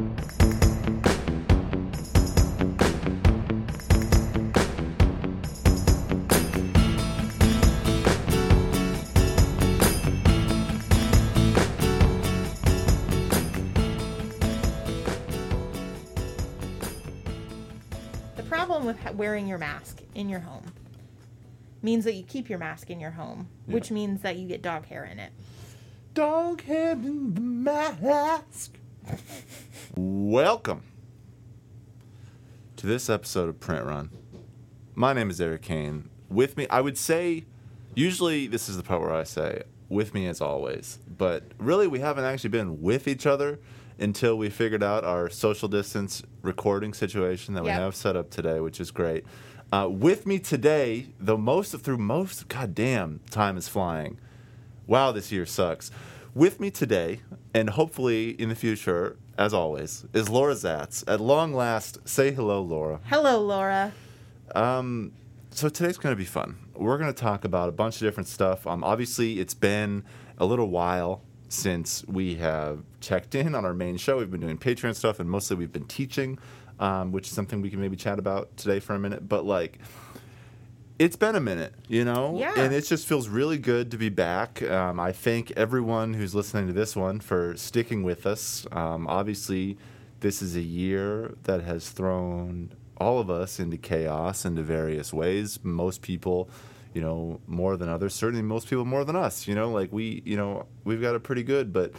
The problem with wearing your mask in your home means that you keep your mask in your home, which means that you get dog hair in it. Dog hair in the mask. Welcome to this episode of Print Run. My name is Eric Kane. With me, I would say, usually this is the part where I say, with me as always. But really, we haven't actually been with each other until we figured out our social distance recording situation that we have set up today, which is great. Uh, with me today, though most of, through most, goddamn, time is flying. Wow, this year sucks. With me today, and hopefully in the future, as always, is Laura Zatz. At long last, say hello, Laura. Hello, Laura. Um, so today's going to be fun. We're going to talk about a bunch of different stuff. Um, obviously, it's been a little while since we have checked in on our main show. We've been doing Patreon stuff, and mostly we've been teaching, um, which is something we can maybe chat about today for a minute. But like, it's been a minute, you know, Yeah. and it just feels really good to be back. Um, I thank everyone who's listening to this one for sticking with us. Um, obviously, this is a year that has thrown all of us into chaos into various ways. Most people, you know, more than others. Certainly, most people more than us. You know, like we, you know, we've got it pretty good, but.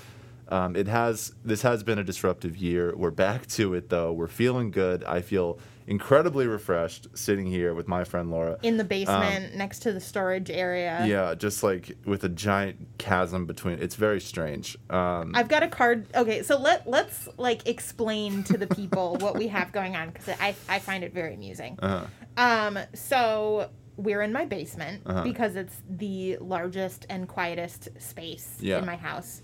Um, it has this has been a disruptive year. We're back to it though. We're feeling good. I feel incredibly refreshed sitting here with my friend Laura. In the basement next to the storage area. Yeah, just like with a giant chasm between. It's very strange. Um, I've got a card. Okay, so let let's like explain to the people what we have going on because I I find it very amusing. uh, Um, so we're in my basement Uh-huh. because it's the largest and quietest space Yeah. in my house.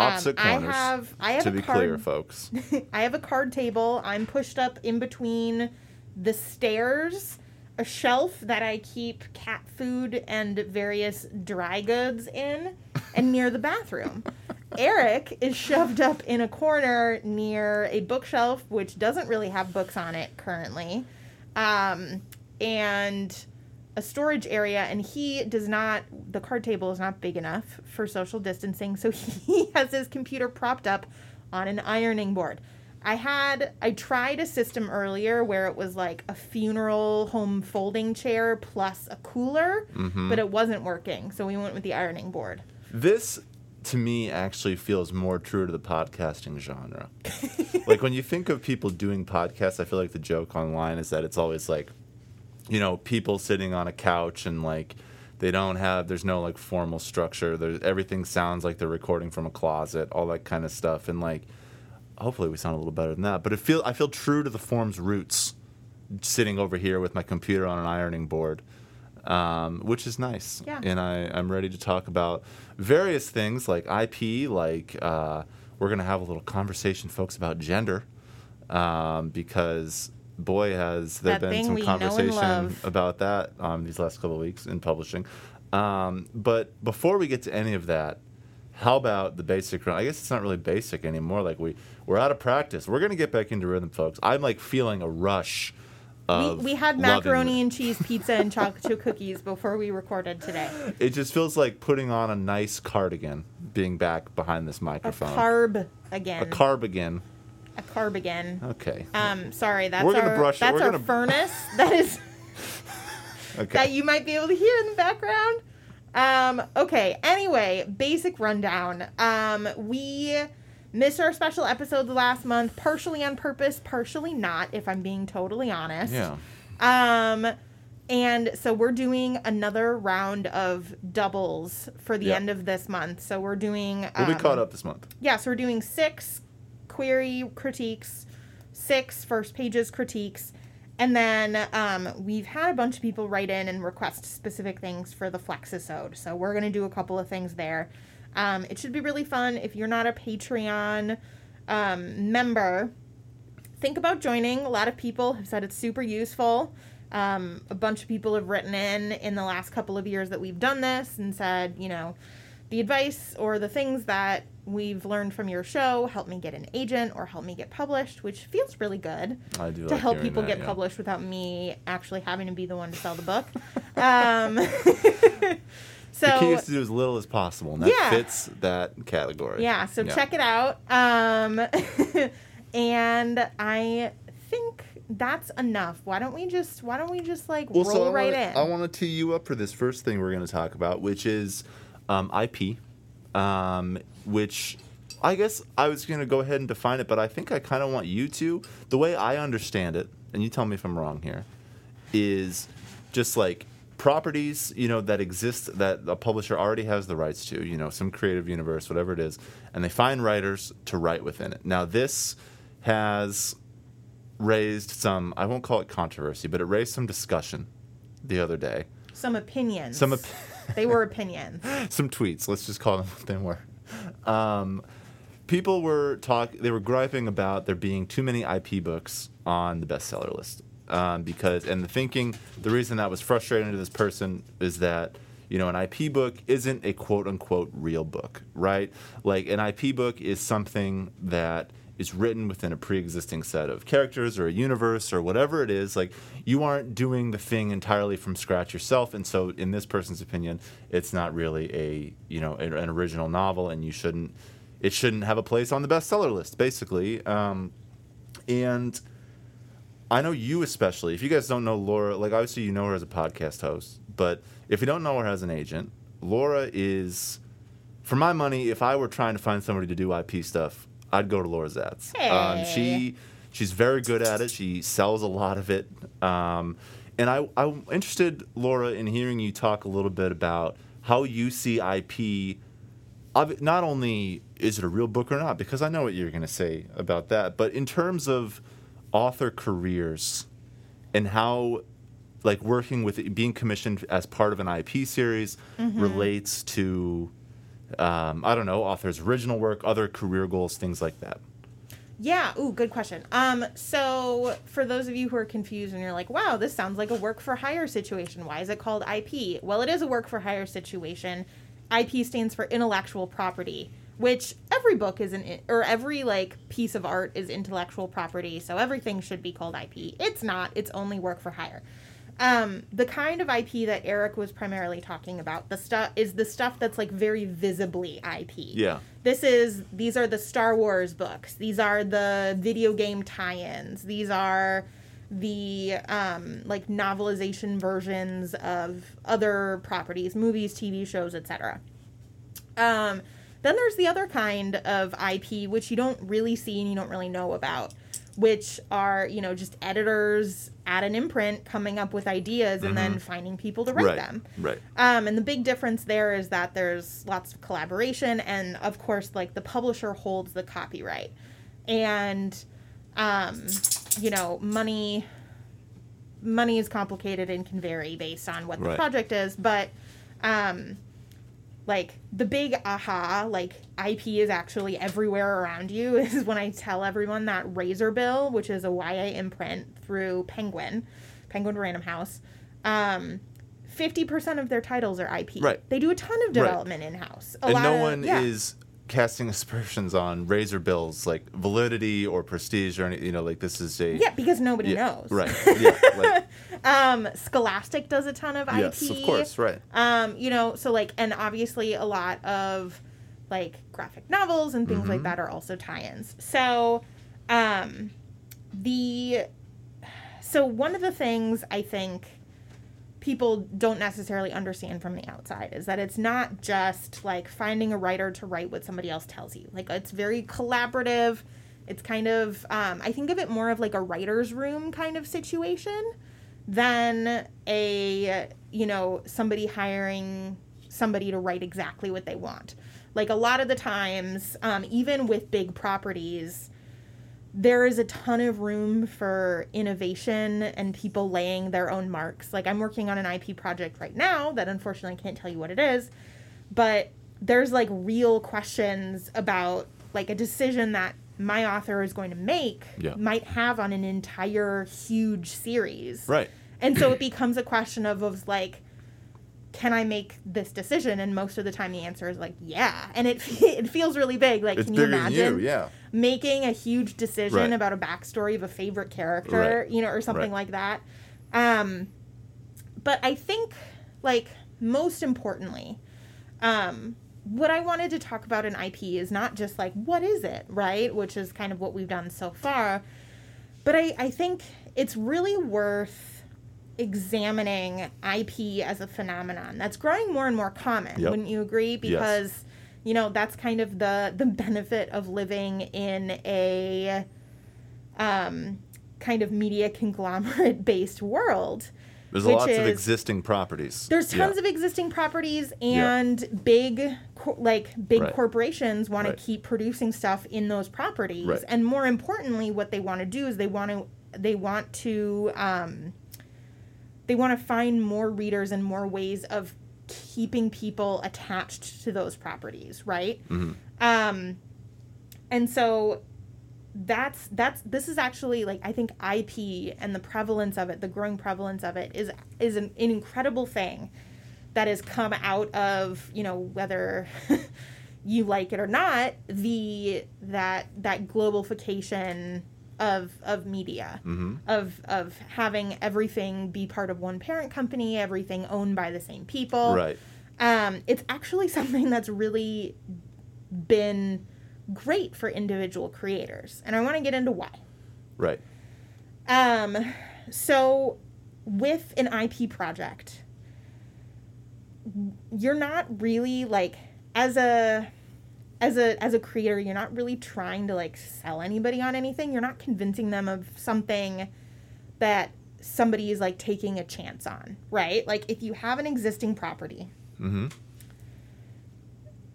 Opposite um, I have I have to a be card, clear, folks. I have a card table. I'm pushed up in between the stairs, a shelf that I keep cat food and various dry goods in, and near the bathroom. Eric is shoved up in a corner near a bookshelf, which doesn't really have books on it currently, um, and a storage area. And he does not, the card table is not big enough for social distancing, so he has his computer propped up on an ironing board. I had I tried a system earlier where it was like a funeral home folding chair plus a cooler, mm-hmm. but it wasn't working. So we went with the ironing board. This, to me, actually feels more true to the podcasting genre. like when you think of people doing podcasts, I feel like the joke online is that it's always like, you know, people sitting on a couch and like they don't have there's no like formal structure. There's everything sounds like they're recording from a closet, all that kind of stuff, and like hopefully we sound a little better than that. But it feel I feel true to the form's roots, sitting over here with my computer on an ironing board, um, which is nice. Yeah. And I I'm ready to talk about various things like IP, like uh, we're gonna have a little conversation, folks, about gender, um, because boy has there That been some we know and conversation about that um, these last couple of weeks in publishing. Um, but before we get to any of that, how about the basic run? I guess it's not really basic anymore. Like we we're out of practice. We're gonna get back into rhythm, folks. I'm like feeling a rush. We, Of we had macaroni and cheese pizza and chocolate chip cookies before we recorded today. It just feels like putting on a nice cardigan, being back behind this A microphone. carb again. A carb again. A carb again. Okay. Um, sorry, that's We're gonna our brush it. that's We're our gonna- furnace. That is Okay. that you might be able to hear in the background. Um, okay, anyway, basic rundown. Um, we missed our special episodes last month, partially on purpose, partially not, if I'm being totally honest. yeah. Um, and so we're doing another round of doubles for the Yeah. end of this month. So we're doing. We'll be um, caught up this month. yeah, so we're doing six query critiques, six first pages critiques, and then um, we've had a bunch of people write in and request specific things for the Flexisode. So we're gonna do a couple of things there. Um, it should be really fun. If you're not a Patreon um, member, think about joining. A lot of people have said it's super useful. Um, a bunch of people have written in in the last couple of years that we've done this and said, you know, the advice or the things that we've learned from your show, help me get an agent or help me get published, which feels really good I do to like help people that, get yeah. published without me actually having to be the one to sell the book. um, so the key is to do as little as possible, and that Yeah. fits that category. yeah, so check it out. Um, and I think that's enough. Why don't we just why don't we just like Well, roll so I right wanna, in? I want to tee you up for this first thing we're going to talk about, which is um, IP, um, which I guess I was going to go ahead and define it, but I think I kind of want you to. The way I understand it, and you tell me if I'm wrong here, is just like properties, you know, that exist that a publisher already has the rights to, you know, some creative universe, whatever it is, and they find writers to write within it. Now, this has raised some, I won't call it controversy, but it raised some discussion the other day. Some opinions. Some op- they were opinions. some tweets. Let's just call them what they were. Um, people were talk. They were griping about there being too many IP books on the bestseller list um, because, and the thinking, the reason that was frustrating to this person is that you know an IP book isn't a quote unquote real book, right? Like an IP book is something that is written within a pre-existing set of characters or a universe or whatever it is like you aren't doing the thing entirely from scratch yourself and so in this person's opinion it's not really a you know an, original novel and you shouldn't it shouldn't have a place on the bestseller list basically um, and I know you especially. If you guys don't know Laura, like obviously you know her as a podcast host, but if you don't know her as an agent, Laura is, for my money, if I were trying to find somebody to do IP stuff, I'd go to Laura Zatz. Um, Hey. she she's very good at it. She sells a lot of it. Um, and I, I'm interested, Laura, in hearing you talk a little bit about how you see IP. Not only is it a real book or not, because I know what you're going to say about that, but in terms of author careers and how like working with being commissioned as part of an IP series relates to um, I don't know author's original work, other career goals, things like that. Yeah, ooh, good question. Um, so for those of you who are confused and you're like, wow, this sounds like a work for hire situation. Why is it called IP? Well, it is a work for hire situation. IP stands for intellectual property, which every book is an or every like piece of art is intellectual property, so everything should be called IP. It's not, it's only work for hire. Um, the kind of IP that Eric was primarily talking about, the stuff is the stuff that's like very visibly IP Yeah. this is these are the Star Wars books. These are the video game tie-ins. These are the um, like novelization versions of other properties, movies, TV shows, etc. Um, then there's the other kind of IP which you don't really see and you don't really know about, which are you know just editors at an imprint coming up with ideas and then finding people to write right. them. Right. Um, and the big difference there is that there's lots of collaboration, and of course, like the publisher holds the copyright, and um, you know, money money is complicated and can vary based on what the Right. project is, but um, like the big aha, like IP is actually everywhere around you, is when I tell everyone that Razorbill, which is a YA imprint through Penguin, Penguin Random House, um, 50% of their titles are IP. Right. They do a ton of Right. development in house. and no one is casting aspersions on Razorbill's like validity or prestige or any. You know, like this is a Yeah, because nobody Yeah, knows. Right. Yeah. Like, Um, Scholastic does a ton of IP. yes, of course. Right. Um, you know, so like, and obviously a lot of like graphic novels and things Mm-hmm. like that are also tie-ins. So, um, the so one of the things I think people don't necessarily understand from the outside is that it's not just like finding a writer to write what somebody else tells you. Like it's very collaborative. It's kind of um, I think of it more of like a writer's room kind of situation than a you know somebody hiring somebody to write exactly what they want. Like a lot of the times, um, even with big properties, there is a ton of room for innovation and people laying their own marks. Like I'm working on an IP project right now that unfortunately I can't tell you what it is, but there's like real questions about like a decision that my author is going to make Yeah. might have on an entire huge series. Right. And so it becomes a question of, of like, can I make this decision? And most of the time, the answer is like, yeah. And it it feels really big. Like, It's can you than you, imagine yeah. making a huge decision Right. about a backstory of a favorite character, Right. you know, or something Right. like that? Um, but I think, like, most importantly, um, what I wanted to talk about in IP is not just like what is it, right? Which is kind of what we've done so far. But I, I think it's really worth examining IP as a phenomenon that's growing more and more common. Yep. Wouldn't you agree? Because you know that's kind of the the benefit of living in a um, kind of media conglomerate based world. There's lots of is- existing properties. There's Yeah. tons of existing properties Yeah. and big co- like big Right. corporations want Right. to keep producing stuff in those properties. Right. And more importantly what they want to do is they want to they want to um they want to find more readers and more ways of keeping people attached to those properties, right? Mhm. Um and so that's that's this is actually like I think IP and the prevalence of it, the growing prevalence of it is is an, an incredible thing that has come out of, you know, whether you like it or not, the that that globalification of of media Mhm. of of having everything be part of one parent company, everything owned by the same people Right. um, it's actually something that's really been great for individual creators and i want to get into why Right. um, so with an ip project you're not really like as a as a as a creator you're not really trying to like sell anybody on anything you're not convincing them of something that somebody is like taking a chance on right like if you have an existing property Mm-hmm.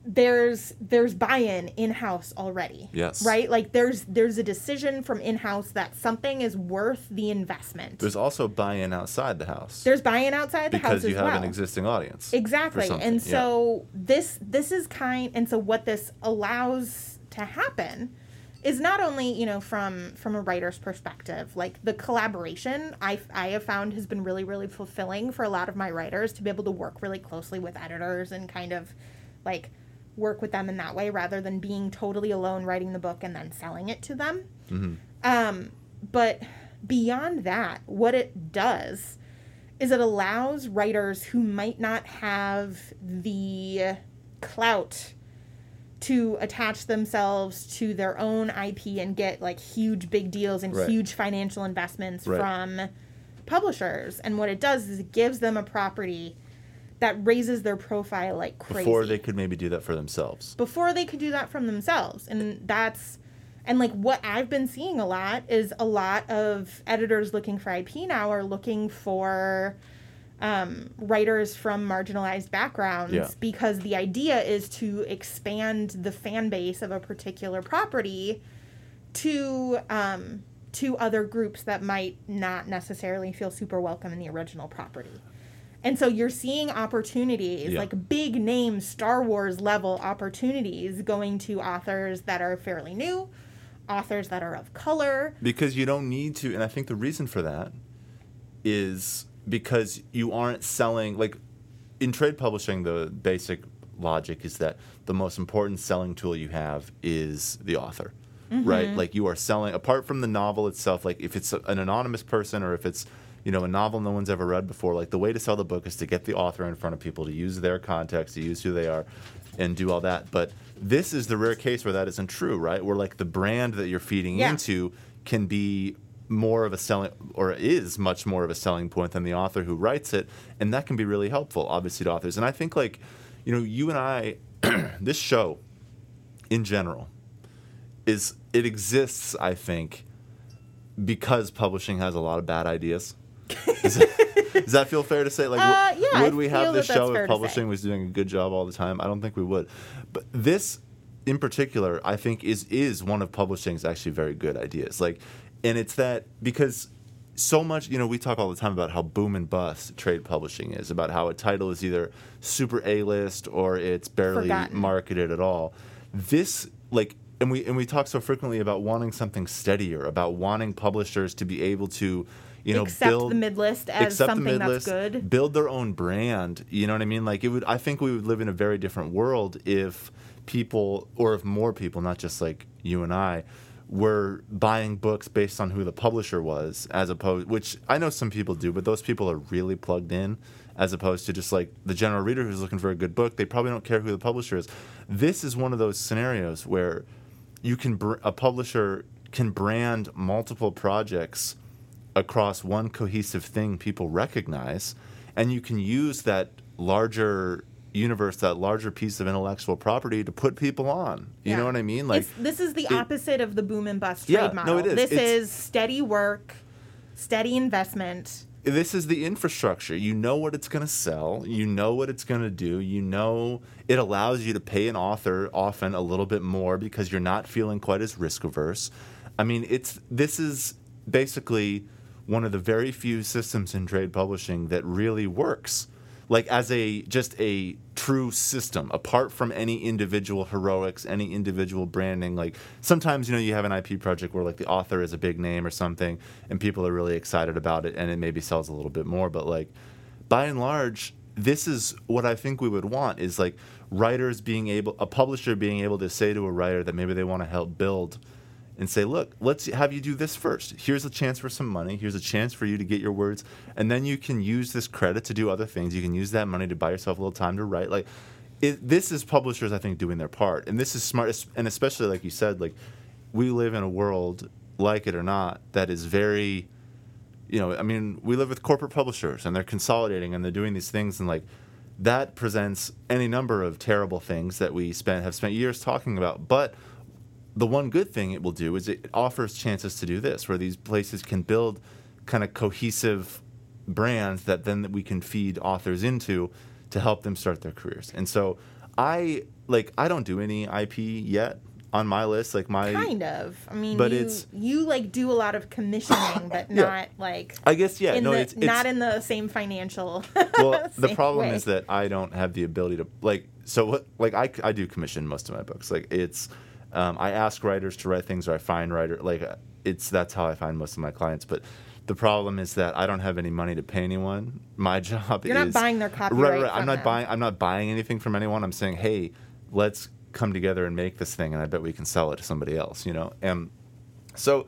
There's there's buy-in in-house already Yes. right like there's there's a decision from in-house that something is worth the investment There's also buy-in outside the house there's buy-in outside the house because you as have well an existing audience. exactly and yeah. so this this is kind and so what this allows to happen is not only you know from from a writer's perspective like the collaboration i i have found has been really really fulfilling for a lot of my writers to be able to work really closely with editors and kind of like work with them in that way rather than being totally alone writing the book and then selling it to them Mhm. um, but beyond that, what it does is it allows writers who might not have the clout to attach themselves to their own IP and get like huge big deals and Right. huge financial investments Right. from publishers. And what it does is it gives them a property that raises their profile like crazy Before they could maybe do that for themselves. before they could do that from themselves and that's and like what i've been seeing a lot is a lot of editors looking for ip now are looking for um, writers from marginalized backgrounds Yeah. because the idea is to expand the fan base of a particular property to um, to other groups that might not necessarily feel super welcome in the original property. And so you're seeing opportunities, Yeah. like big name Star Wars level opportunities going to authors that are fairly new, authors that are of color. Because you don't need to, and I think the reason for that is because you aren't selling like in trade publishing the basic logic is that the most important selling tool you have is the author right mm-hmm. like you are selling apart from the novel itself like if it's an anonymous person or if it's you know a novel no one's ever read before. Like the way to sell the book is to get the author in front of people to use their context to use who they are and do all that. But this is the rare case where that isn't true right? Where like the brand that you're feeding Yeah. into can be more of a selling or is much more of a selling point than the author who writes it and that can be really helpful obviously to authors. And i think like you know you and i this show in general is it exists i think because publishing has a lot of bad ideas Is that- does that feel fair to say? Like Uh, yeah, I would we have this that show if publishing was doing a good job all the time? I don't think we would. But this in particular i think is is one of publishing's actually very good ideas. Like and it's that because so much you know we talk all the time about how boom and bust trade publishing is about how a title is either super a list or it's barely Forgotten. marketed at all. This like and we and we talk so frequently about wanting something steadier, about wanting publishers to be able to, you know, accept build the mid list as something the that's mid-list, good. build their own brand. You know what I mean? Like it would. I think we would live in a very different world if people, or if more people, not just like you and I, were buying books based on who the publisher was, as opposed. Which I know some people do, but those people are really plugged in. As opposed to just like the general reader who's looking for a good book, they probably don't care who the publisher is. This is one of those scenarios where you can br- a publisher can brand multiple projects across one cohesive thing people recognize and you can use that larger universe that larger piece of intellectual property to put people on you Yeah. know what i mean like it's, this is the it- opposite of the boom and bust Yeah, trade no, model. it is. This It's- is steady work, steady investment. this is the infrastructure. You know what it's going to sell. You know what it's going to do. You know it allows you to pay an author often a little bit more because you're not feeling quite as risk averse. I mean, it's this is basically one of the very few systems in trade publishing that really works. Like as a just a true system, apart from any individual heroics, any individual branding. Like sometimes you know you have an IP project where like the author is a big name or something, and people are really excited about it, and it maybe sells a little bit more. But like by and large, this is what I think we would want is like writers being able, a publisher being able to say to a writer that maybe they want to help build and say, look, let's have you do this first. Here's a chance for some money. Here's a chance for you to get your words. And then you can use this credit to do other things. You can use that money to buy yourself a little time to write. Like, it, this is publishers, I think, doing their part. And this is smart. And especially, like you said, like, we live in a world, like it or not, that is very, you know, I mean, we live with corporate publishers and they're consolidating and they're doing these things. And, like, that presents any number of terrible things that we spent have spent years talking about. But the one good thing it will do is it offers chances to do this, where these places can build kind of cohesive brands that then we can feed authors into to help them start their careers. And so I like I don't do any IP yet on my list. Like my Kind of. I mean, But you, it's- you like do a lot of commissioning, but Yeah. not like I guess yeah, in no, the, it's, it's not in the same financial. well the problem way. is that i don't have the ability to like so what like i, I do commission most of my books like it's um, i ask writers to write things or i find writer like uh, it's that's how i find most of my clients but the problem is that i don't have any money to pay anyone my job is You're is not buying their right copyright right i'm not them. buying i'm not buying anything from anyone i'm saying hey let's come together and make this thing and i bet we can sell it to somebody else you know and so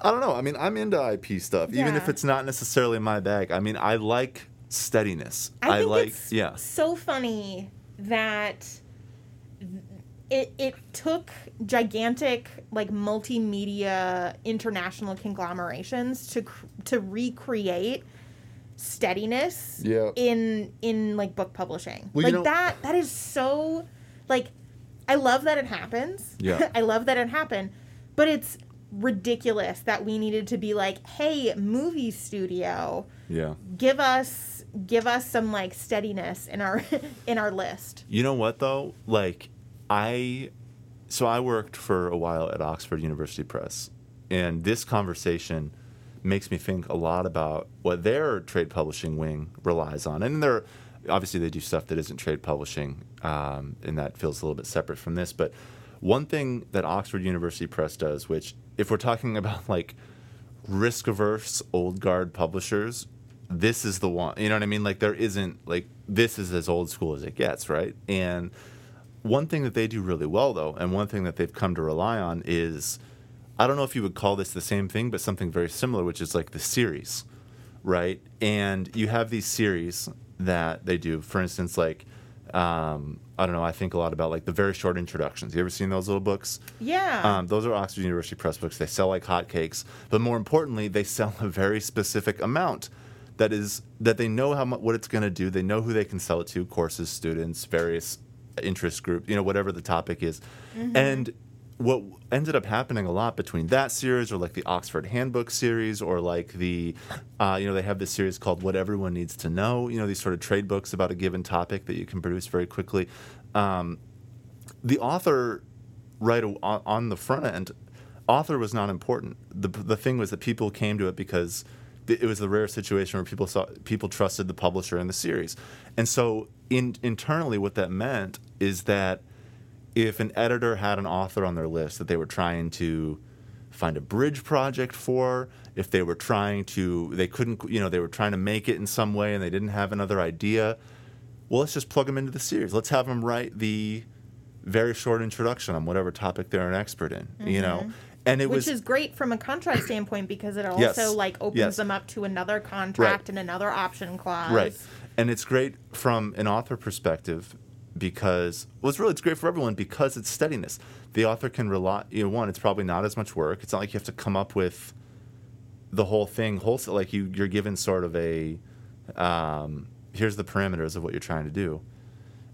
I don't know. I mean, I'm into IP stuff, even if it's not necessarily my bag. I mean, I like steadiness. I think like, it's yeah, so funny that it it took gigantic like multimedia international conglomerations to to recreate steadiness Yeah. in in like book publishing. Well, you like know- that that is so like I love that it happens. Yeah. I love that it happened, but it's ridiculous that we needed to be like, "Hey, movie studio, yeah. give us give us some like steadiness in our in our list. You know what though? Like, I, so I worked for a while at Oxford University Press, and this conversation makes me think a lot about what their trade publishing wing relies on, and they're obviously they do stuff that isn't trade publishing, um, and that feels a little bit separate from this, but. One thing that Oxford University Press does, which, if we're talking about like risk averse old guard publishers, this is the one. You know what I mean? Like there isn't like this is as old school as it gets, right? And one thing that they do really well though, and one thing that they've come to rely on is I don't know if you would call this the same thing, but something very similar, which is like the series, right? And you have these series that they do. For instance, like um, I don't know. I think a lot about like the very short introductions. You ever seen those little books? Yeah. Um, those are Oxford University Press books. They sell like hotcakes, but more importantly, they sell a very specific amount. That is that they know how mu- what it's going to do. They know who they can sell it to: courses, students, various interest group, You know, whatever the topic is. And what ended up happening a lot between that series, or like the Oxford Handbook series, or like the, uh, you know, they have this series called "What Everyone Needs to Know." You know, these sort of trade books about a given topic that you can produce very quickly. Um, the author right on, the front end author was not important the, the thing was that people came to it because it was the rare situation where people saw people trusted the publisher in the series and so in, internally what that meant is that if an editor had an author on their list that they were trying to find a bridge project for, if they were trying to, they couldn't, you know, they were trying to make it in some way and they didn't have another idea, well, let's just plug them into the series. Let's have them write the very short introduction on whatever topic they're an expert in, you know? Mm-hmm. And it. Which was is great from a contract standpoint because it also Yes. like opens Yes. them up to another contract Right. and another option clause. Right. And it's great from an author perspective because well it's really it's great for everyone because it's steadiness. The author can rely you know, one, it's probably not as much work. It's not like you have to come up with the whole thing wholesale like you you're given sort of a um, here's the parameters of what you're trying to do.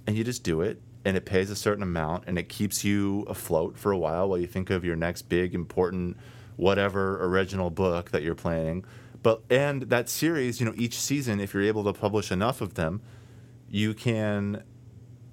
And you just do it and it pays a certain amount and it keeps you afloat for a while while you think of your next big important whatever original book that you're planning. But and that series, you know, each season if you're able to publish enough of them, you can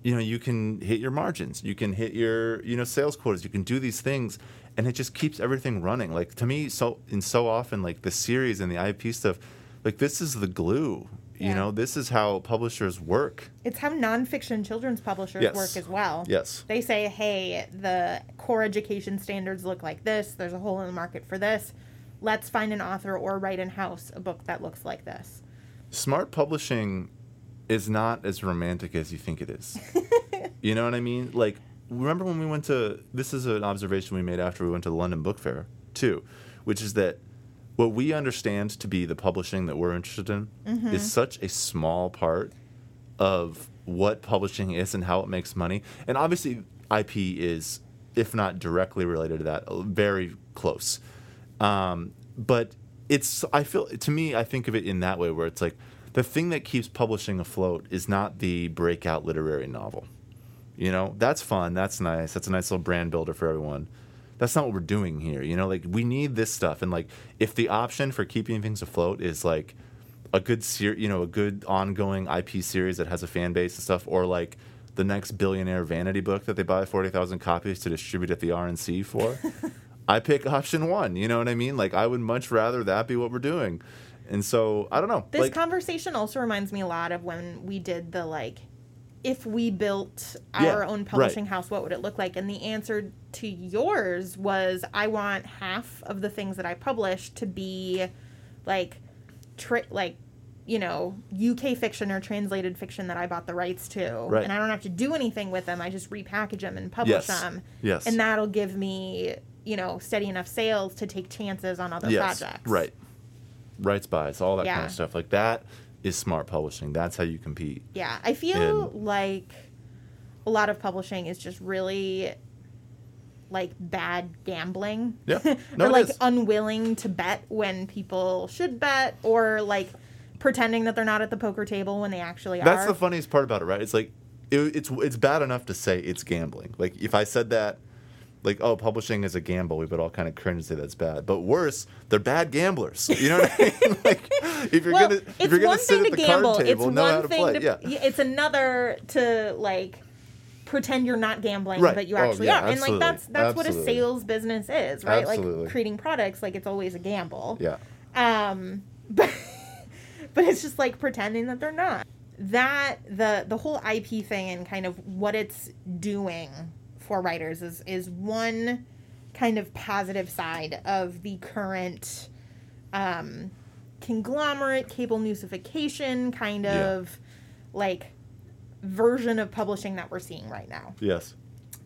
you know, you can hit your margins, you can hit your, you know, sales quotas, you can do these things and it just keeps everything running. Like to me so in so often like the series and the IP stuff, like this is the glue. You Yeah. know, this is how publishers work. It's how nonfiction children's publishers Yes. work as well. Yes. They say, hey, the core education standards look like this. There's a hole in the market for this. Let's find an author or write in house a book that looks like this. Smart publishing is not as romantic as you think it is. you know what I mean? Like, remember when we went to this is an observation we made after we went to the London Book Fair, too, which is that what we understand to be the publishing that we're interested in is such a small part of what publishing is and how it makes money. And obviously, IP is, if not directly related to that, very close. Um, but it's, I feel, to me, I think of it in that way where it's like the thing that keeps publishing afloat is not the breakout literary novel. You know, that's fun. That's nice. That's a nice little brand builder for everyone. That's not what we're doing here. You know, like we need this stuff. And like, if the option for keeping things afloat is like a good ser- you know, a good ongoing IP series that has a fan base and stuff, or like the next billionaire vanity book that they buy forty thousand copies to distribute at the RNC for, I pick option one. You know what I mean? Like, I would much rather that be what we're doing. And so I don't know. This like, conversation also reminds me a lot of when we did the like, if we built Yeah, our own right. publishing house, what would it look like? And the answer to yours was I want half of the things that I publish to be like, tri- like, you know, UK fiction or translated fiction that I bought the rights to. Right. And I don't have to do anything with them. I just repackage them and publish Yes. them. Yes. And that'll give me, you know, steady enough sales to take chances on other yes, projects. Right. Rights buys, all that kind of stuff. Like that is smart publishing. That's how you compete. Yeah, I feel And- like a lot of publishing is just really like bad gambling. Yeah. No, or like is. unwilling to bet when people should bet or like pretending that they're not at the poker table when they actually That's are. That's the funniest part about it, right? It's like it, it's it's bad enough to say it's gambling. Like if I said that, like oh, publishing is a gamble, we would all kind of cringe and say that's bad. But worse, they're bad gamblers. You know what I mean? like if you're well, gonna if you're gonna sit at the gamble. card table, it's know one how to thing play. to yeah. it's another to like pretend you're not gambling Right. but you Oh, actually yeah, are. And like absolutely. that's that's what a sales business is, right? Absolutely. Like creating products like it's always a gamble. Yeah. Um, but but it's just like pretending that they're not. That the the whole IP thing and kind of what it's doing for writers is is one kind of positive side of the current um, conglomerate cable newsification kind Yeah. of like version of publishing that we're seeing right now. Yes.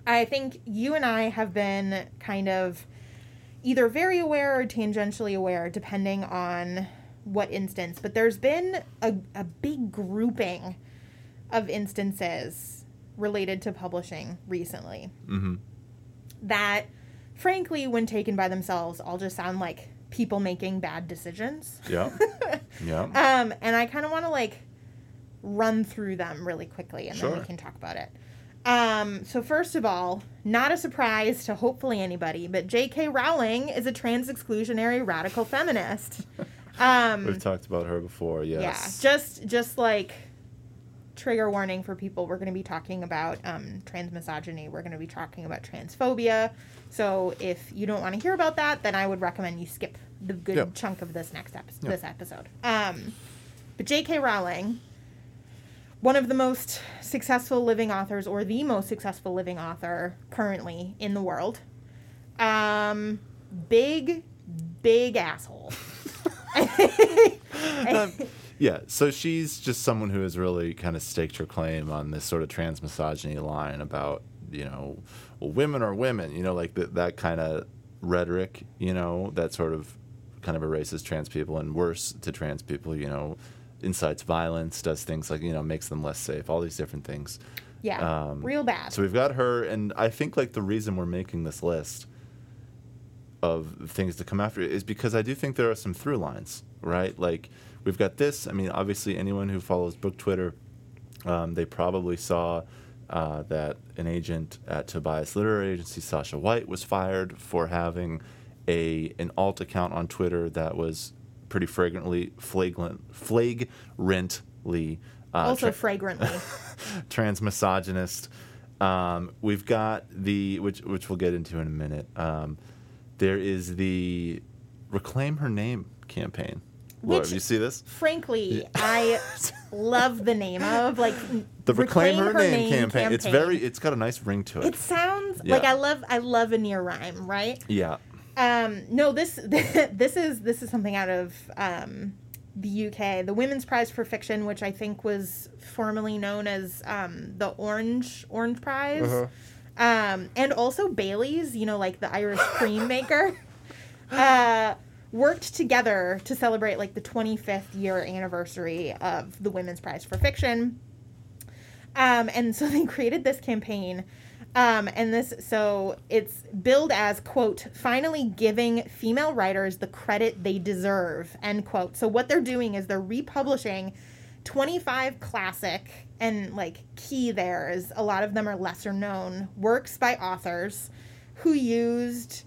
I think you and I have been kind of either very aware or tangentially aware, depending on what instance. But there's been a, a big grouping of instances related to publishing recently Mm-hmm. that, frankly, when taken by themselves, all just sound like people making bad decisions. Yeah. yeah. Um, and I kind of want to like run through them really quickly and then we can talk about it. Um, so first of all, not a surprise to hopefully anybody, but J.K. Rowling is a trans exclusionary radical feminist. Um, We've talked about her before. Yes. yeah, just just like trigger warning for people. We're going to be talking about um, trans misogyny. We're going to be talking about transphobia. So if you don't want to hear about that, then I would recommend you skip the good Yep. chunk of this next episode. Yep. This episode. Um, but J.K. Rowling one of the most successful living authors, or the most successful living author currently in the world. Um, big, big asshole. Yeah, so she's just someone who has really kind of staked her claim on this sort of trans misogyny line about, you know, well, women are women, you know, like the, that kind of rhetoric, you know, that sort of kind of erases trans people and worse to trans people, you know, incites violence, does things like, you know, makes them less safe, all these different things. yeah, Um, real bad. So we've got her, and I think like the reason we're making this list of things to come after is because I do think there are some through lines, right? Like we've got this. I mean, obviously, anyone who follows book Twitter, um, they probably saw uh, that an agent at Tobias Literary Agency, Sasha White, was fired for having a an alt account on Twitter that was pretty flagrantly flagrant flagrantly uh, also tra- fragrantly. trans misogynist. Um, we've got the which which we'll get into in a minute. Um, there is the reclaim her name campaign. Laura, Which- you see this? Frankly, I love the name of like The reclaim, her, name, campaign. It's very. It's got a nice ring to it. It sounds Yeah. like I love I love a near rhyme, right? yeah. Um, no, this this is this is something out of um, the UK, the Women's Prize for Fiction, which I think was formerly known as um, the Orange Orange Prize, Uh-huh. um, and also Bailey's, you know, like the Irish cream maker, uh, worked together to celebrate like the 25th year anniversary of the Women's Prize for Fiction. Um, and so they created this campaign. Um, and this, so it's billed as, quote, finally giving female writers the credit they deserve, end quote. So what they're doing is they're republishing 25 classic and like key there is a lot of them are lesser known works by authors who used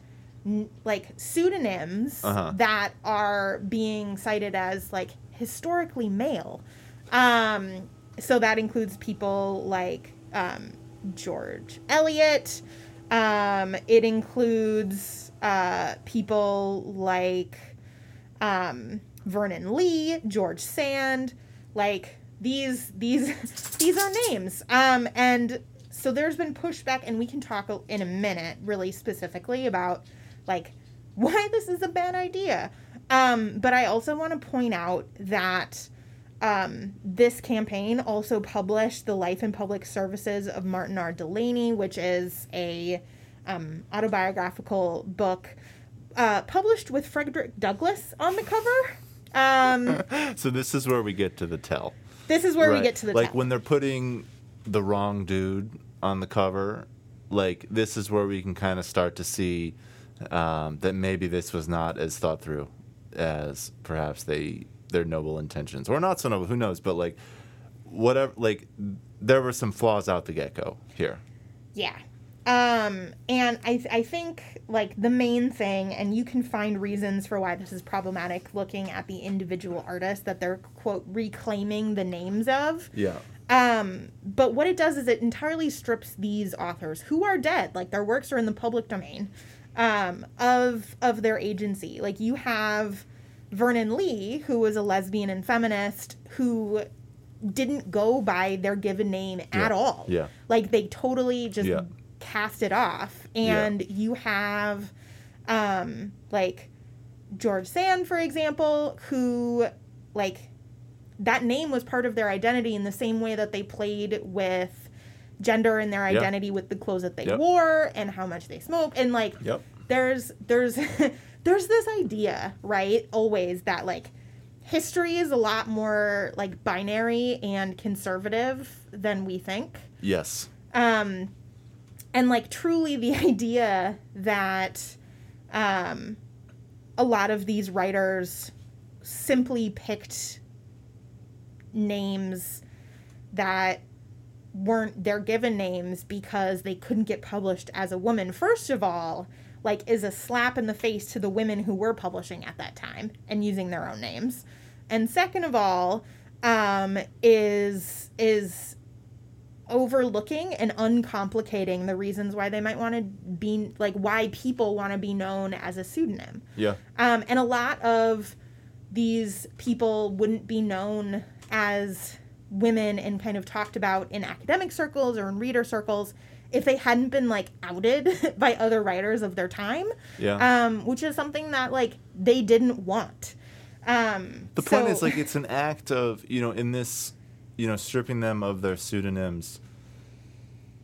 like pseudonyms Uh-huh. that are being cited as like historically male. Um, so that includes people like um, George Eliot. Um, it includes uh, people like um, Vernon Lee, George Sand, like these these these are names. Um, and so there's been pushback, and we can talk in a minute, really specifically about like why this is a bad idea. Um, but I also want to point out that um, this campaign also published the Life and Public Services of Martin R. Delany, which is a um, autobiographical book uh, published with Frederick Douglass on the cover. Um, So this is where we get to the tell. this is where we get to the tell. like tell. when they're putting the wrong dude on the cover. Like this is where we can kind of start to see um, that maybe this was not as thought through as perhaps they their noble intentions, or not so noble. Who knows? But like whatever, like there were some flaws out the get go here. Yeah. Um, and I, I think like the main thing, and you can find reasons for why this is problematic looking at the individual artists that they're quote reclaiming the names of. Yeah. Um, but what it does is it entirely strips these authors who are dead, like their works are in the public domain, um, of of their agency. Like you have Vernon Lee, who was a lesbian and feminist, who didn't go by their given name at all. Yeah. Like they totally just Yeah. cast it off. Yeah. And you have um like George Sand, for example, who like that name was part of their identity in the same way that they played with gender and their identity with the clothes that they Yep. wore and how much they smoke and like Yep. there's there's there's this idea right always that like history is a lot more like binary and conservative than we think Yes. um and like truly the idea that um a lot of these writers simply picked names that weren't their given names because they couldn't get published as a woman. First of all like is a slap in the face to the women who were publishing at that time and using their own names. And second of all um is is overlooking and uncomplicating the reasons why they might want to be like why people want to be known as a pseudonym. Yeah. um, and a lot of these people wouldn't be known as women and kind of talked about in academic circles or in reader circles if they hadn't been like outed by other writers of their time. Yeah. Um, which is something that like they didn't want. Um, The point so- is like it's an act of you know in this you know stripping them of their pseudonyms.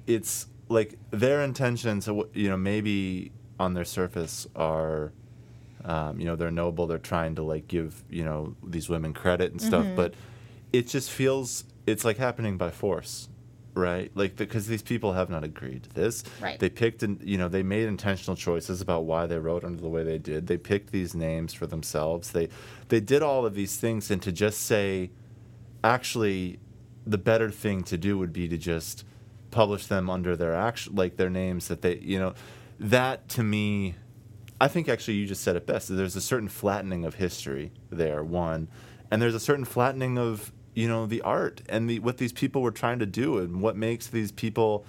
It's like their intentions, uh, you know, maybe on their surface are, um, you know, they're noble. They're trying to like give you know these women credit and stuff, Mm-hmm. but it just feels it's like happening by force, right? Like because these people have not agreed to this. Right. They picked and you know they made intentional choices about why they wrote under the way they did. They picked these names for themselves. They they did all of these things and to just say actually the better thing to do would be to just publish them under their actual like their names that they you know that to me I think actually you just said it best. There's a certain flattening of history there, one, and there's a certain flattening of you know the art and the what these people were trying to do and what makes these people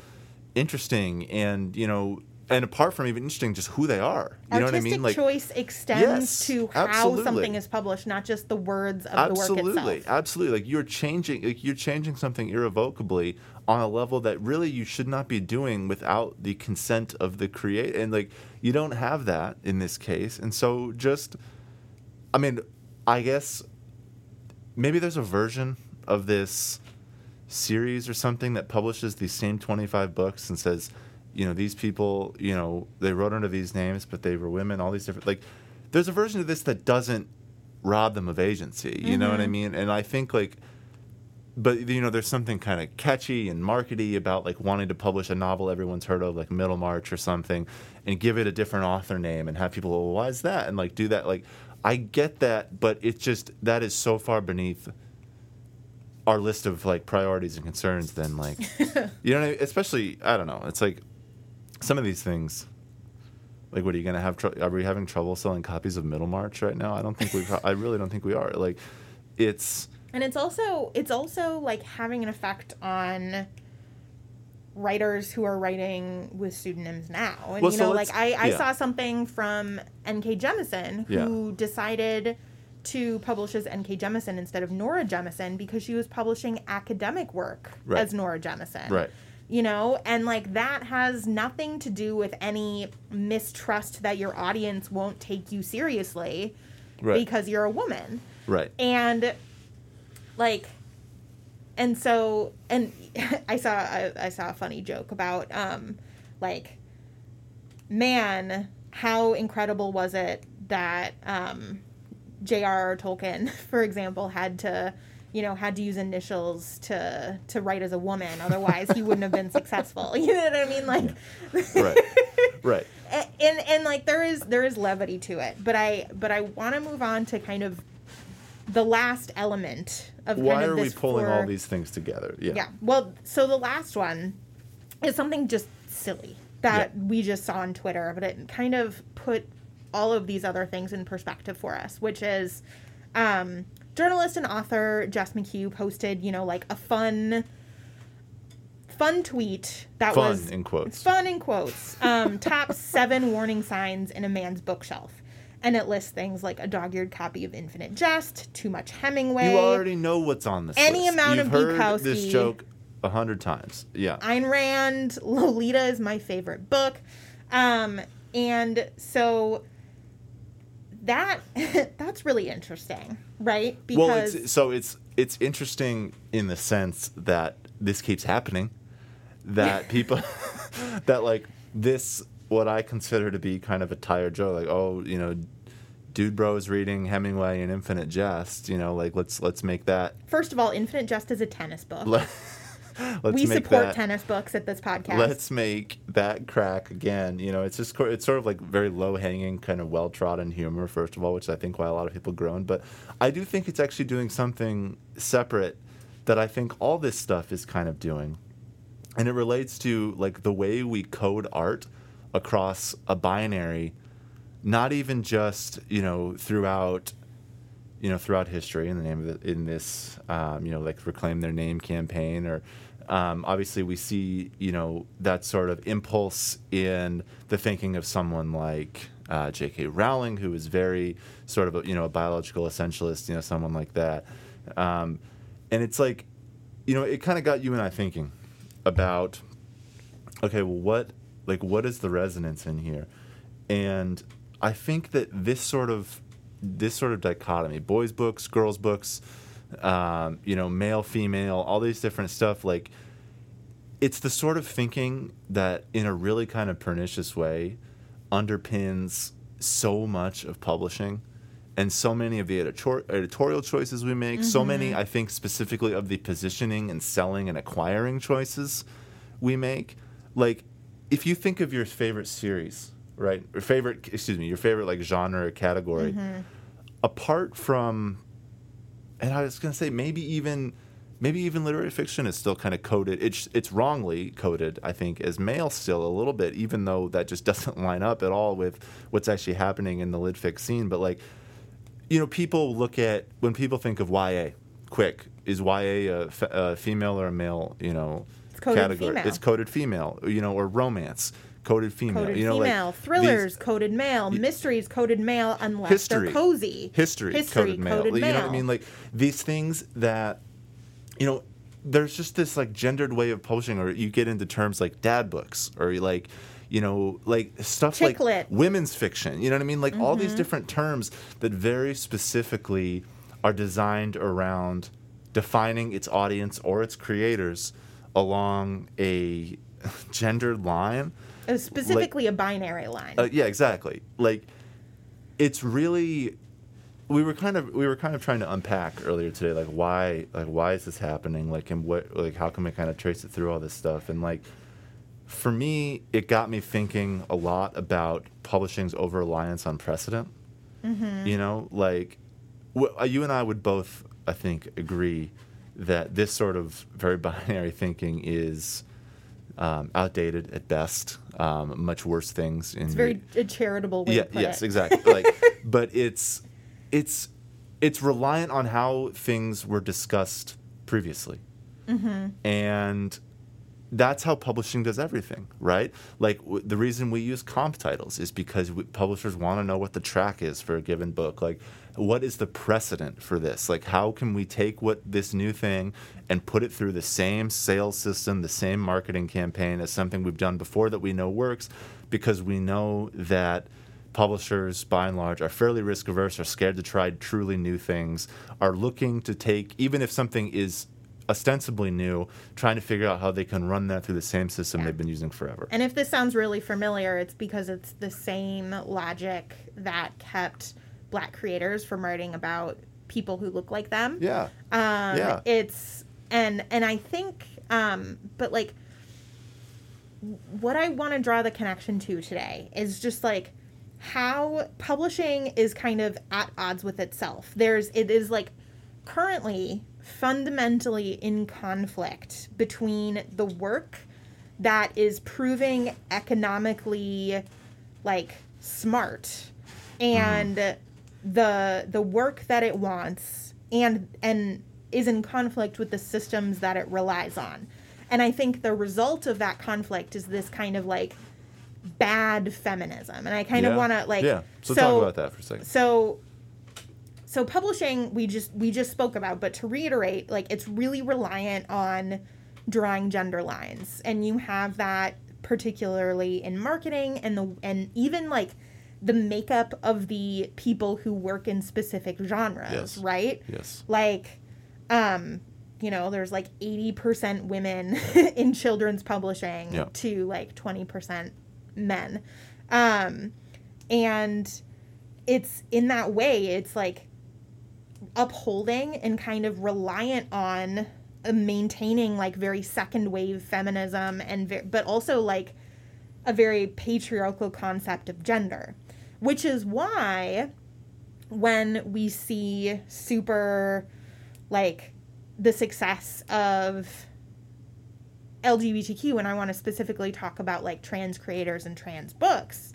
interesting and you know and apart from even interesting, just who they are. You know what I artistic mean? Like choice extends Yes, to how absolutely. something is published, not just the words of the work absolutely itself. absolutely like you're changing like you're changing something irrevocably on a level that really you should not be doing without the consent of the create and like you don't have that in this case and so just i mean i guess maybe there's a version of this series or something that publishes these same 25 books and says you know these people you know they wrote under these names but they were women all these different like there's a version of this that doesn't rob them of agency you know what i mm-hmm. mean? And i think like but you know there's something kind of catchy and markety about like wanting to publish a novel everyone's heard of like middlemarch or something and give it a different author name and have people well why is that? and like do that like i get that but it's just that is so far beneath our list of like priorities and concerns than like you know what I mean? especially i don't know it's like some of these things like what are you gonna have tr- are we having trouble selling copies of middlemarch right now i don't think we pro- i really don't think we are like it's And it's also it's also like having an effect on writers who are writing with pseudonyms now. And Well, you know, let's- like I, I yeah. saw something from N.K. Jemisin who decided to publish as N.K. Jemisin instead of Nora Jemisin because she was publishing academic work Right. as Nora Jemisin. right You know, and like that has nothing to do with any mistrust that your audience won't take you seriously right because you're a woman right and like and so and i saw I, I saw a funny joke about um like man how incredible was it that um j.r.r tolkien for example had to you know had to use initials to to write as a woman otherwise he wouldn't have been successful. You know what i mean? Like right. Right. A- and and like there is there is levity to it but i but i want to move on to kind of the last element of why kind of are we pulling all these things together? Yeah. Yeah. Well so the last one is something just silly that Yeah. we just saw on twitter but it kind of put all of these other things in perspective for us which is um journalist and author jess mchugh posted you know like a fun fun tweet that was fun was in quotes. fun in quotes um, top seven warning signs in a man's bookshelf and it lists things like a dog-eared copy of infinite jest too much hemingway you already know what's on this Any list. amount You've of heard this joke a hundred times yeah Ayn Rand, Lolita is my favorite book. Um, and so that that's really interesting, right? well it's, so it's it's interesting in the sense that this keeps happening that people that like this what i consider to be kind of a tired joke like oh you know dude bros reading hemingway and infinite jest you know like let's let's make that first of all, Infinite Jest is a tennis book. we support that, tennis books at this podcast. let's make that crack again you know it's just it's sort of like very low hanging kind of well trodden humor first of all which i think why a lot of people groan but i do think it's actually doing something separate that i think all this stuff is kind of doing and it relates to like the way we code art across a binary not even just you know throughout you know throughout history in the name of the, in this um, you know like reclaim their name campaign or um, obviously we see you know that sort of impulse in the thinking of someone like uh, J.K. Rowling who is very sort of a, you know a biological essentialist you know someone like that um, and it's like you know, it kind of got you and I thinking about, okay, well, what, like, what is the resonance in here? And I think that this sort of, this sort of dichotomy, boys' books, girls' books, um, you know, male, female, all these different stuff, like, it's the sort of thinking that, in a really kind of pernicious way, underpins so much of publishing and so many of the editor- editorial choices we make, so many, I think, specifically of the positioning and selling and acquiring choices we make. Like, if you think of your favorite series, right, or favorite, excuse me, your favorite like genre or category, mm-hmm. apart from, and I was gonna say maybe even, maybe even literary fiction is still kind of coded. It's it's wrongly coded, I think, as male still a little bit, even though that just doesn't line up at all with what's actually happening in the lit fic scene. But like you know, people look at when people think of YA. Quick, is YA a, female or a male? You know, It's coded category. female. It's coded female. You know, or romance, coded female. Coded you know, female, like thrillers, these- coded male, mysteries, coded male, unless history, they're cozy. history, history coded male. you know what I mean? Like these things that, you know, there's just this like gendered way of publishing, or you get into terms like dad books, or like, you know, like stuff like women's fiction. You know what I mean? Like all Mm-hmm. these different terms that very specifically are designed around defining its audience or its creators along a gendered line. Was specifically a binary line. Uh, yeah, exactly. Like, it's really. We were kind of we were kind of trying to unpack earlier today, like why like why is this happening? Like, and what like how can we kind of trace it through all this stuff? And like, for me, it got me thinking a lot about publishing's over reliance on precedent. You know, like wh- uh, you and I would both, I think, agree that this sort of very binary thinking is um, outdated at best. Um, much worse things in it's very a charitable way yeah, yes, it. exactly. Like, but it's it's it's reliant on how things were discussed previously, Mm-hmm. and that's how publishing does everything, right? Like w- the reason we use comp titles is because we, publishers want to know what the track is for a given book. Like, what is the precedent for this? Like, how can we take what this new thing and put it through the same sales system, the same marketing campaign as something we've done before that we know works, because we know that publishers, by and large, are fairly risk averse, are scared to try truly new things, are looking to take, even if something is ostensibly new, trying to figure out how they can run that through the same system Yeah. they've been using forever. And if this sounds really familiar, it's because it's the same logic that kept black creators from writing about people who look like them. yeah. Um, Yeah. It's and and I think, um, but like, what I want to draw the connection to today is just like how publishing is kind of at odds with itself. There's it is like currently fundamentally in conflict between the work that is proving economically like smart and the the work that it wants and and is in conflict with the systems that it relies on. And I think the result of that conflict is this kind of like bad feminism. And I kind of want to like Yeah. So, talk about that for a second. so so publishing we just we just spoke about but to reiterate like it's really reliant on drawing gender lines and you have that particularly in marketing and the and even like the makeup of the people who work in specific genres Yes. right Yes. like um you know there's like 80% women in children's publishing Yeah. to like 20% men um and it's in that way it's like upholding and kind of reliant on uh, maintaining like very second wave feminism and ve- but also like a very patriarchal concept of gender which is why when we see super like the success of LGBTQ and I want to specifically talk about like trans creators and trans books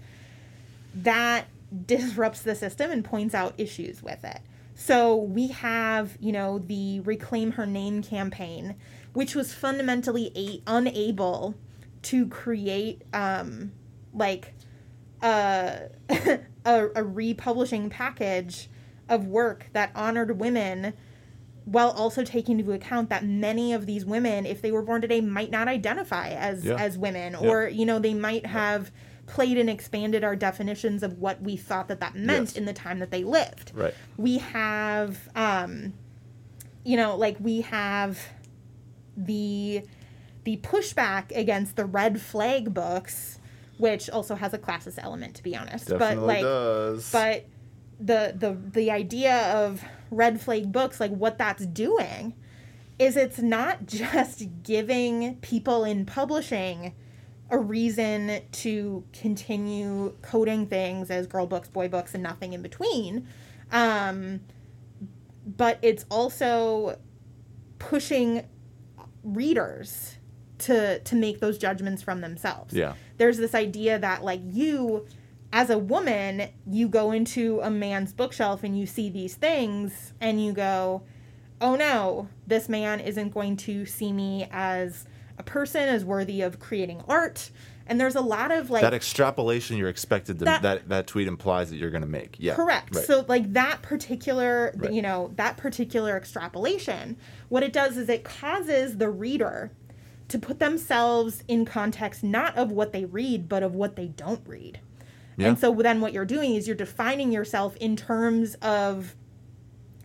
that disrupts the system and points out issues with it. So we have, you know, the Reclaim Her Name campaign, which was fundamentally a- unable to create um, like a, a, a republishing package of work that honored women while also taking into account that many of these women, if they were born today, might not identify as Yeah. as women, Yeah. or you know, they might have played and expanded our definitions of what we thought that that meant Yes. in the time that they lived. Right. We have, um, you know, like we have the the pushback against the red flag books, which also has a classist element, to be honest. Definitely but like, does. but the the the idea of red flag books like what that's doing is it's not just giving people in publishing a reason to continue coding things as girl books boy books and nothing in between um, but it's also pushing readers to to make those judgments from themselves yeah. there's this idea that like you as a woman you go into a man's bookshelf and you see these things and you go oh no this man isn't going to see me as a person as worthy of creating art and there's a lot of like that extrapolation you're expected to That- that that, tweet implies that you're going to make. Yeah. Correct. Right. So like that particular Right. you know, that particular extrapolation, what it does is it causes the reader to put themselves in context not of what they read, but of what they don't read. Yeah. And so then what you're doing is you're defining yourself in terms of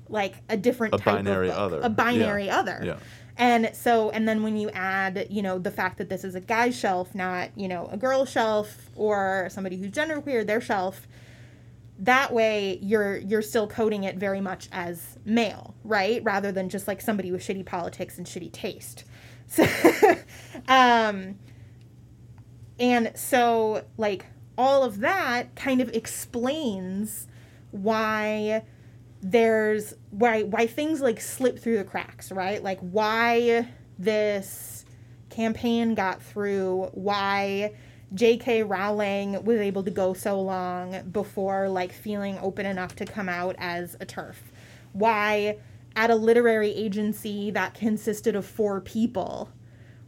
like a different A type binary of book, other. a binary Yeah. other. Yeah. And so, and then when you add, you know, the fact that this is a guy's shelf, not, you know, a girl shelf or somebody who's genderqueer, their shelf, that way you're you're still coding it very much as male, right? Rather than just like somebody with shitty politics and shitty taste. So, um, and so like all of that kind of explains why there's why why things like slip through the cracks, right? Like why this campaign got through, why J.K. Rowling was able to go so long before like feeling open enough to come out as a TERF. Why at a literary agency that consisted of four people,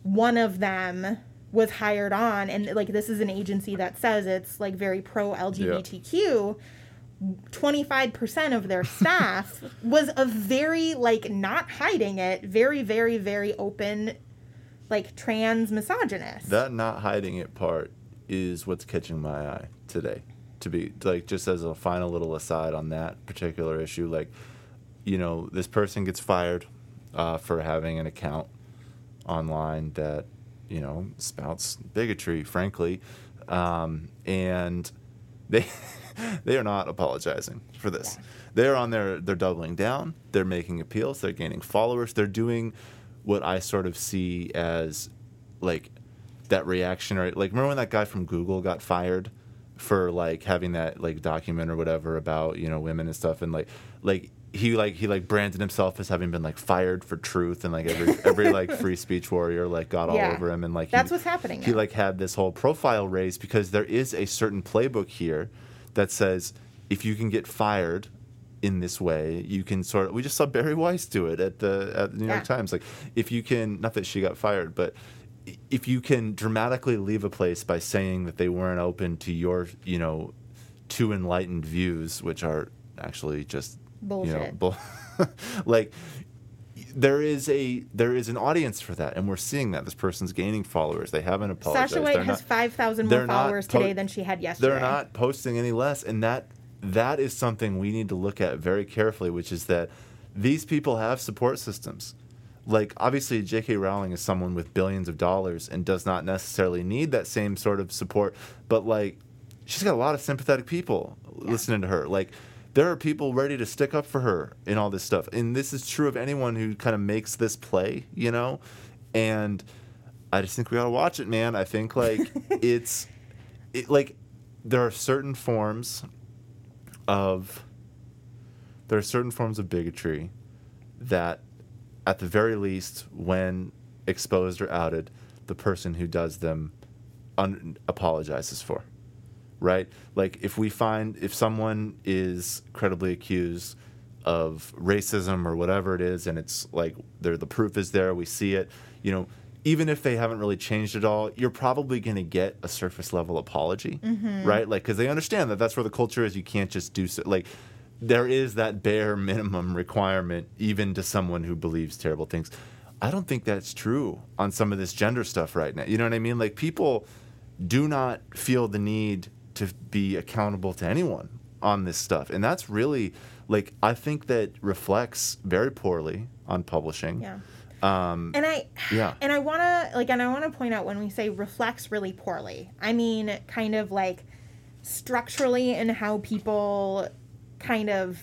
one of them was hired on and like this is an agency that says it's like very pro LGBTQ. Yeah. 25% of their staff was a very like not hiding it very very very open like trans misogynist That not hiding it part is what's catching my eye today. To be like just as a final little aside on that particular issue, like you know, this person gets fired uh, for having an account online that you know spouts bigotry, frankly, um, and they they are not apologizing for this. They're on their they're doubling down. They're making appeals. They're gaining followers. They're doing what I sort of see as like that reactionary. Like remember when that guy from Google got fired for like having that like document or whatever about you know women and stuff and like like he like he like branded himself as having been like fired for truth and like every every like free speech warrior like got all over him and like That's he, what's happening He now. like had this whole profile raised because there is a certain playbook here that says if you can get fired in this way, you can sort of. We just saw Bari Weiss do it at the at the New York Yeah. Times. Like if you can, not that she got fired, but if you can dramatically leave a place by saying that they weren't open to your, you know, too enlightened views, which are actually just You know, Bullshit. bull- like there is a there is an audience for that, and we're seeing that this person's gaining followers. They haven't apologized. Sasha White They're has not- 5,000 more followers po- today than she had yesterday. they're not posting any less and that that is something we need to look at very carefully which is that these people have support systems like obviously J.K. Rowling is someone with billions of dollars and does not necessarily need that same sort of support but like she's got a lot of sympathetic people listening to her like there are people ready to stick up for her in all this stuff. And this is true of anyone who kind of makes this play you know? And I just think we gotta watch it, man. I think like it's it, like there are certain forms of there are certain forms of bigotry that at the very least when exposed or outed the person who does them un- apologizes for right like if we find if someone is credibly accused of racism or whatever it is and it's like there the proof is there we see it you know even if they haven't really changed at all you're probably going to get a surface level apology mm-hmm. right like because they understand that that's where the culture is you can't just do so like there is that bare minimum requirement even to someone who believes terrible things. I don't think that's true on some of this gender stuff right now. You know what I mean? Like people do not feel the need to be accountable to anyone on this stuff. And that's really like I think that reflects very poorly on publishing. Yeah. Um, And I Yeah. and I want to like and I want to point out when we say reflects really poorly. I mean kind of like structurally and how people kind of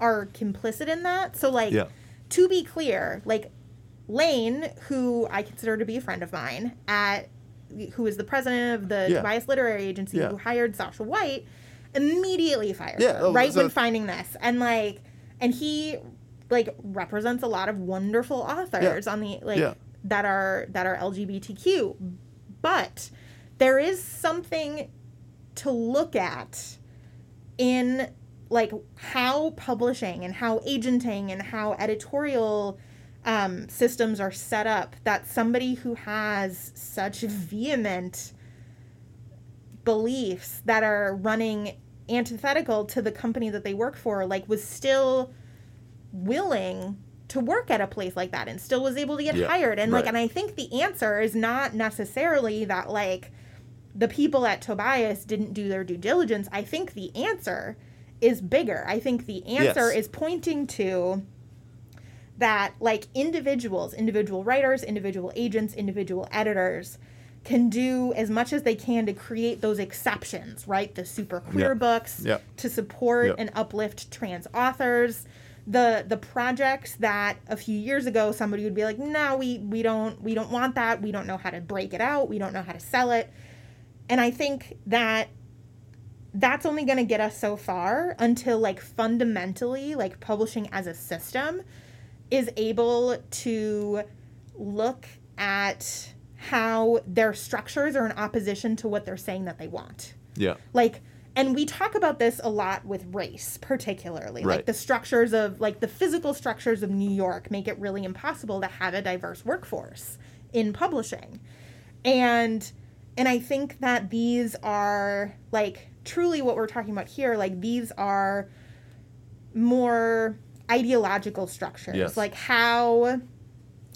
are complicit in that. So like Yeah. to be clear, like Lane, who I consider to be a friend of mine at who is the president of the Yeah. Tobias Literary Agency Yeah. who hired Sasha White, immediately fired Yeah, her, oh, right so- when finding this. And like and he like represents a lot of wonderful authors on the like that are that are LGBTQ. But there is something to look at in like how publishing and how agenting and how editorial um, systems are set up that somebody who has such vehement beliefs that are running antithetical to the company that they work for like was still willing to work at a place like that and still was able to get Yeah, hired. And like and i think the answer is not necessarily that like the people at tobias didn't do their due diligence. I think the answer is bigger. I think the answer Yes. is pointing to that like individuals individual writers individual agents individual editors can do as much as they can to create those exceptions right the super queer Yep. books Yep. to support Yep. and uplift trans authors the the projects that a few years ago somebody would be like no we we don't we don't want that we don't know how to break it out we don't know how to sell it and i think that that's only going to get us so far until like fundamentally like publishing as a system is able to look at how their structures are in opposition to what they're saying that they want. Yeah. like and we talk about this a lot with race particularly. Like the structures of like the physical structures of new york make it really impossible to have a diverse workforce in publishing. And and i think that these are like truly what we're talking about here like these are more ideological structures Yes. like how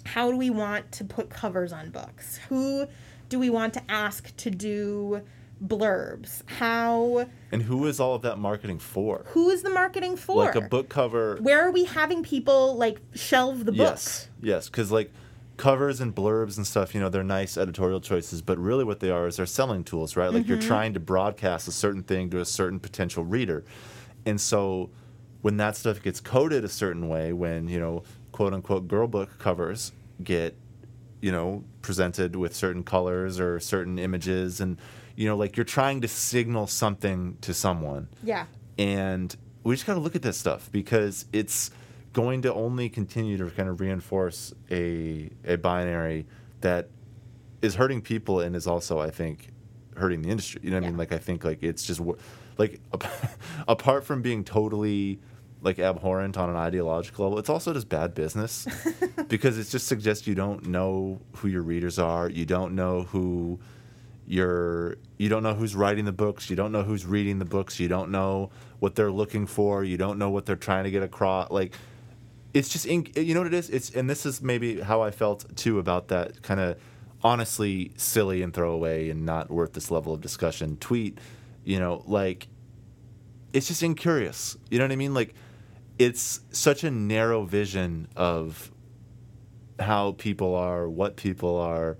how do we want to put covers on books who do we want to ask to do blurbs how And who is all of that marketing for? who is the marketing for Like a book cover. where are we having people like shelve the book Yes, yes, because like covers and blurbs and stuff, you know, they're nice editorial choices, but really what they are is they're selling tools, right? Like Mm-hmm. you're trying to broadcast a certain thing to a certain potential reader, and so when that stuff gets coded a certain way, when you know, quote unquote, girl book covers get, you know, presented with certain colors or certain images, and you know, like you're trying to signal something to someone yeah and we just got to look at this stuff because it's going to only continue to kind of reinforce a a binary that is hurting people and is also I think hurting the industry. You know what I mean? Like I think like it's just like apart from being totally like abhorrent on an ideological level, it's also just bad business. Because it just suggests you don't know who your readers are, you don't know who you're you don't know who's writing the books you don't know who's reading the books you don't know what they're looking for you don't know what they're trying to get across like it's just in, you know what it is? It's and this is maybe how i felt too about that kind of honestly silly and throwaway and not worth this level of discussion tweet you know like it's just incurious you know what i mean? Like it's such a narrow vision of how people are, what people are,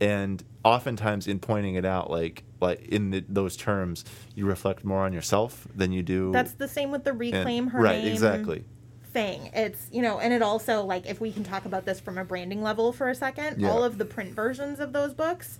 and oftentimes in pointing it out, like like in the, those terms, you reflect more on yourself than you do. that's the same with the and- reclaim her right, name exactly. thing. It's, you know, and it also, like, if we can talk about this from a branding level for a second, Yeah. all of the print versions of those books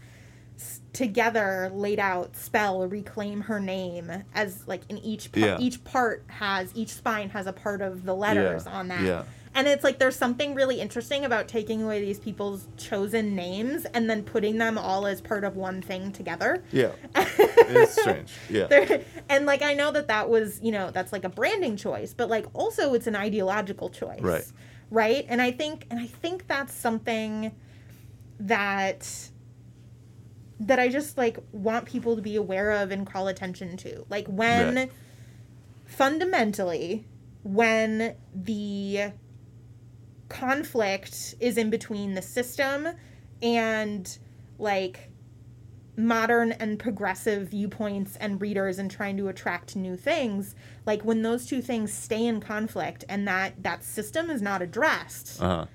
together laid out spell reclaim her name as like in each part Yeah. each part has each spine has a part of the letters Yeah, on that yeah. and it's like there's something really interesting about taking away these people's chosen names and then putting them all as part of one thing together Yeah, it's strange. Yeah, there and like i know that that was you know that's like a branding choice but like also it's an ideological choice Right. right and i think and i think that's something that that i just like want people to be aware of and call attention to like when Right. fundamentally, when the conflict is in between the system and like modern and progressive viewpoints and readers and trying to attract new things like when those two things stay in conflict and that that system is not addressed Uh-huh.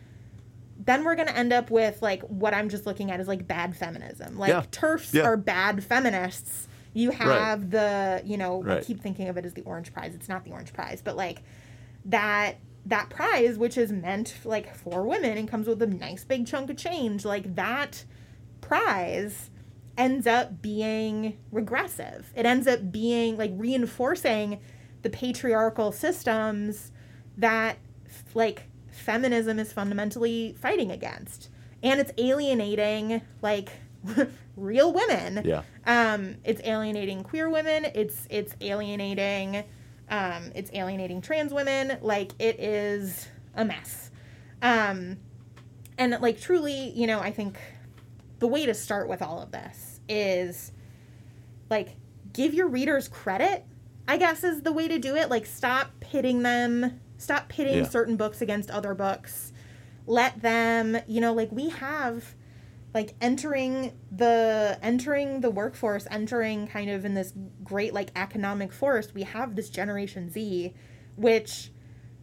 Then we're going to end up with like what i'm just looking at is like bad feminism. Like Yeah. TERFs Yeah. are bad feminists. You have the you know i keep thinking of it as the orange prize. It's not the orange prize but like that that prize which is meant like for women and comes with a nice big chunk of change like that prize ends up being regressive. It ends up being like reinforcing the patriarchal systems that like feminism is fundamentally fighting against and it's alienating like real women Yeah. um, it's alienating queer women. It's it's alienating, um, it's alienating trans women. Like it is a mess. Um, and like truly, you know, I think the way to start with all of this is like give your readers credit. I guess is the way to do it. Like stop pitting them. Stop pitting Yeah. certain books against other books. Let them, you know, like we have like entering the entering the workforce entering kind of in this great like economic force we have this generation z which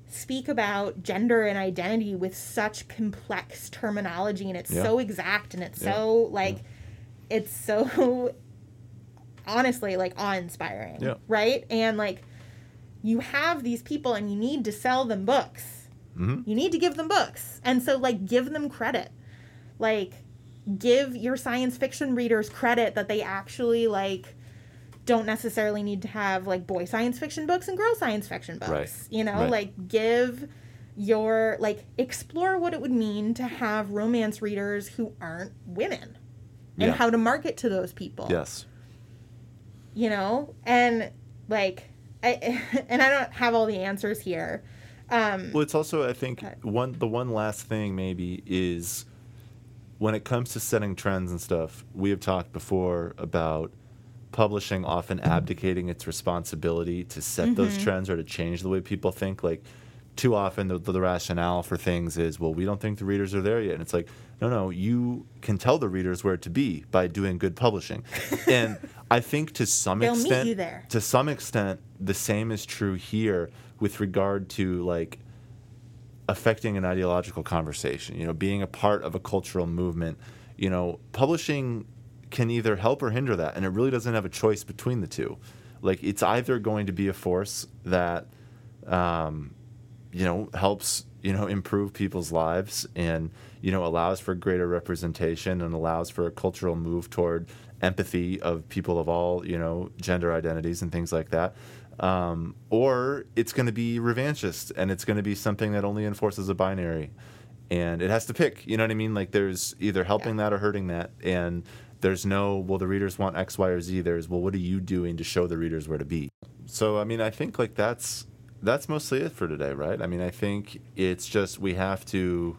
speak about gender and identity with such complex terminology and it's Yeah. so exact and it's Yeah. so like it's so honestly like awe-inspiring Yeah. right and like you have these people and you need to sell them books hmm you need to give them books. And so, like, give them credit. Like, give your science fiction readers credit that they actually, like, don't necessarily need to have, like, boy science fiction books and girl science fiction books. Right. You know, Right. like, give your, like, explore what it would mean to have romance readers who aren't women and Yeah. how to market to those people Yes. you know and like I, and i don't have all the answers here um Well, it's also I think Okay. one the one last thing maybe is when it comes to setting trends and stuff. We have talked before about publishing often abdicating its responsibility to set those trends or to change the way people think. Like too often the, the rationale for things is, well, we don't think the readers are there yet. And it's like, no, no, you can tell the readers where to be by doing good publishing. and I think to some They'll extent, to some extent, the same is true here with regard to like affecting an ideological conversation, you know, being a part of a cultural movement, you know, publishing can either help or hinder that. And it really doesn't have a choice between the two. Like, it's either going to be a force that, um, you know, helps, you know, improve people's lives and, you know, allows for greater representation and allows for a cultural move toward empathy of people of all, you know, gender identities and things like that. Um, or it's going to be revanchist and it's going to be something that only enforces a binary. And it has to pick you know what i mean? Like there's either helping that or hurting that and there's no well the readers want x y or z. There's well what are you doing to show the readers where to be? So i mean i think like that's that's mostly it for today right? I mean i think it's just we have to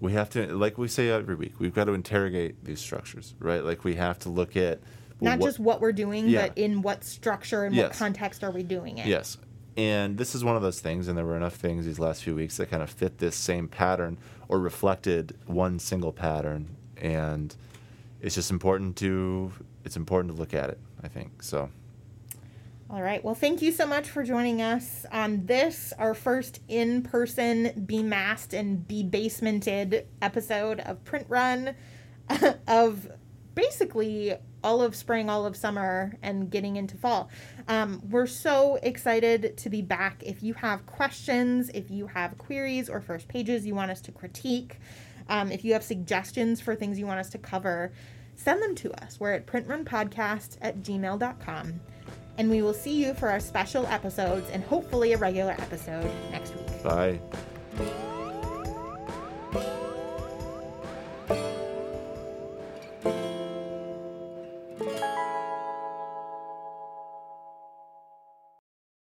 we have to like we say every week we've got to interrogate these structures right? Like we have to look at well, not what- just what we're doing Yeah. but in what structure and what context are we doing it Yes. And this is one of those things, and there were enough things these last few weeks that kind of fit this same pattern or reflected one single pattern. And it's just important to it's important to look at it, I think. So All right. Well, thank you so much for joining us on this, our first in person, be masked and be basemented episode of Print Run of basically all of spring, all of summer, and getting into fall. Um, we're so excited to be back. If you have questions, if you have queries or first pages you want us to critique, um, if you have suggestions for things you want us to cover, send them to us. We're at printrunpodcast at gmail.com. And we will see you for our special episodes and hopefully a regular episode next week. bye.